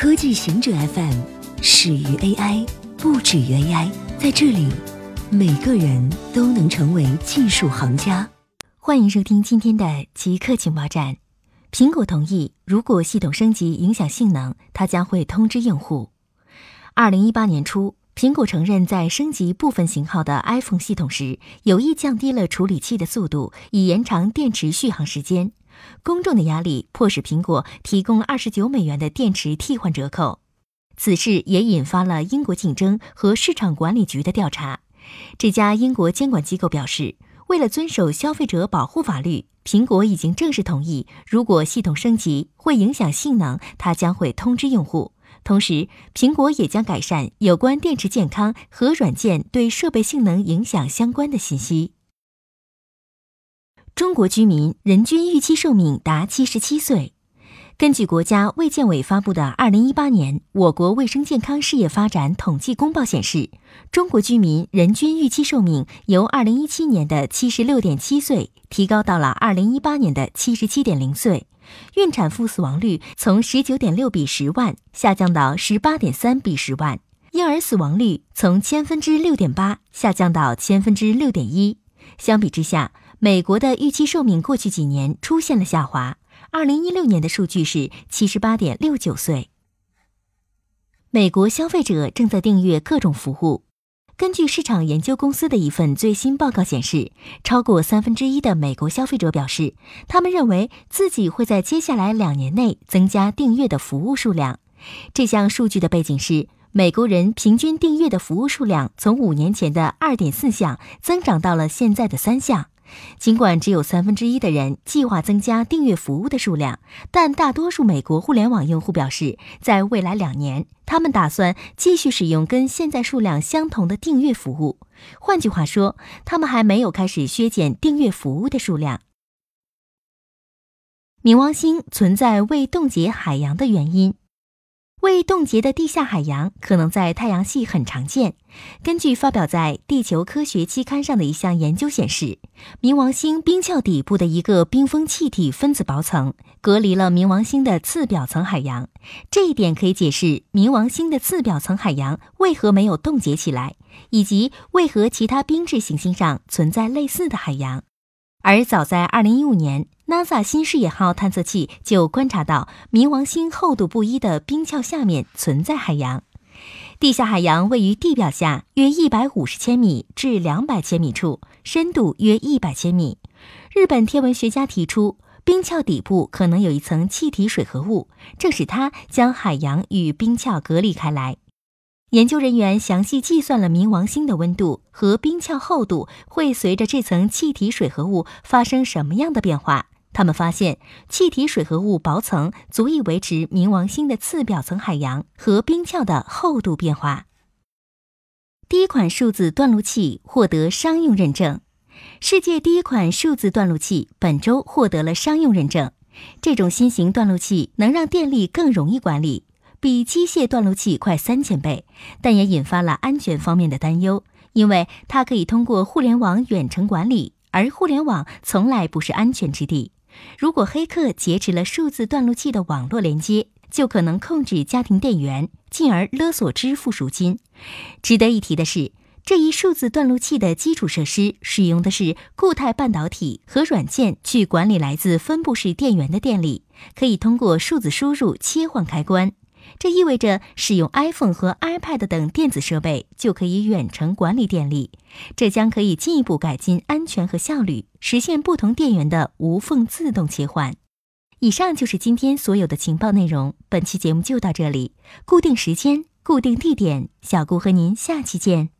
科技行者 FM 始于 AI，不止于 AI。在这里，每个人都能成为技术行家。欢迎收听今天的极客情报站。苹果同意，如果系统升级影响性能，它将会通知用户。二零一八年初，苹果承认在升级部分型号的 iPhone 系统时，有意降低了处理器的速度，以延长电池续航时间。公众的压力迫使苹果提供二十九美元的电池替换折扣，此事也引发了英国竞争和市场管理局的调查。这家英国监管机构表示，为了遵守消费者保护法律，苹果已经正式同意，如果系统升级会影响性能，它将会通知用户。同时，苹果也将改善有关电池健康和软件对设备性能影响相关的信息。中国居民人均预期寿命达七十七岁。根据国家卫健委发布的《二零一八年我国卫生健康事业发展统计公报》显示，中国居民人均预期寿命由二零一七年的七十六点七岁提高到了二零一八年的七十七点零岁，孕产妇死亡率从十九点六比十万下降到十八点三比十万，婴儿死亡率从千分之六点八下降到千分之六点一。相比之下，美国的预期寿命过去几年出现了下滑，二零一六年的数据是七十八点六九岁。美国消费者正在订阅各种服务。根据市场研究公司的一份最新报告显示，超过三分之一的美国消费者表示，他们认为自己会在接下来两年内增加订阅的服务数量。这项数据的背景是，美国人平均订阅的服务数量从五年前的二点四项增长到了现在的三项。尽管只有三分之一的人计划增加订阅服务的数量，但大多数美国互联网用户表示，在未来两年，他们打算继续使用跟现在数量相同的订阅服务。换句话说，他们还没有开始削减订阅服务的数量。冥王星存在未冻结海洋的原因。未冻结的地下海洋可能在太阳系很常见。根据发表在《地球科学》期刊上的一项研究显示，冥王星冰壳底部的一个冰封气体分子薄层隔离了冥王星的次表层海洋。这一点可以解释冥王星的次表层海洋为何没有冻结起来，以及为何其他冰质行星上存在类似的海洋。而早在2015年，NASA 新视野号探测器就观察到冥王星厚度不一的冰壳下面存在海洋。地下海洋位于地表下约150千米至200千米处，深度约100千米。日本天文学家提出，冰壳底部可能有一层气体水合物，正是它将海洋与冰壳隔离开来。研究人员详细计算了冥王星的温度和冰壳厚度会随着这层气体水合物发生什么样的变化。他们发现，气体水合物薄层足以维持冥王星的次表层海洋和冰壳的厚度变化。第一款数字断路器获得商用认证。世界第一款数字断路器本周获得了商用认证。这种新型断路器能让电力更容易管理。比机械断路器快三千倍，但也引发了安全方面的担忧，因为它可以通过互联网远程管理，而互联网从来不是安全之地。如果黑客劫持了数字断路器的网络连接，就可能控制家庭电源，进而勒索支付赎金。值得一提的是，这一数字断路器的基础设施使用的是固态半导体和软件去管理来自分布式电源的电力，可以通过数字输入切换开关。这意味着使用 iPhone 和 iPad 等电子设备就可以远程管理电力，这将可以进一步改进安全和效率，实现不同电源的无缝自动切换。以上就是今天所有的情报内容，本期节目就到这里。固定时间，固定地点，小顾和您下期见。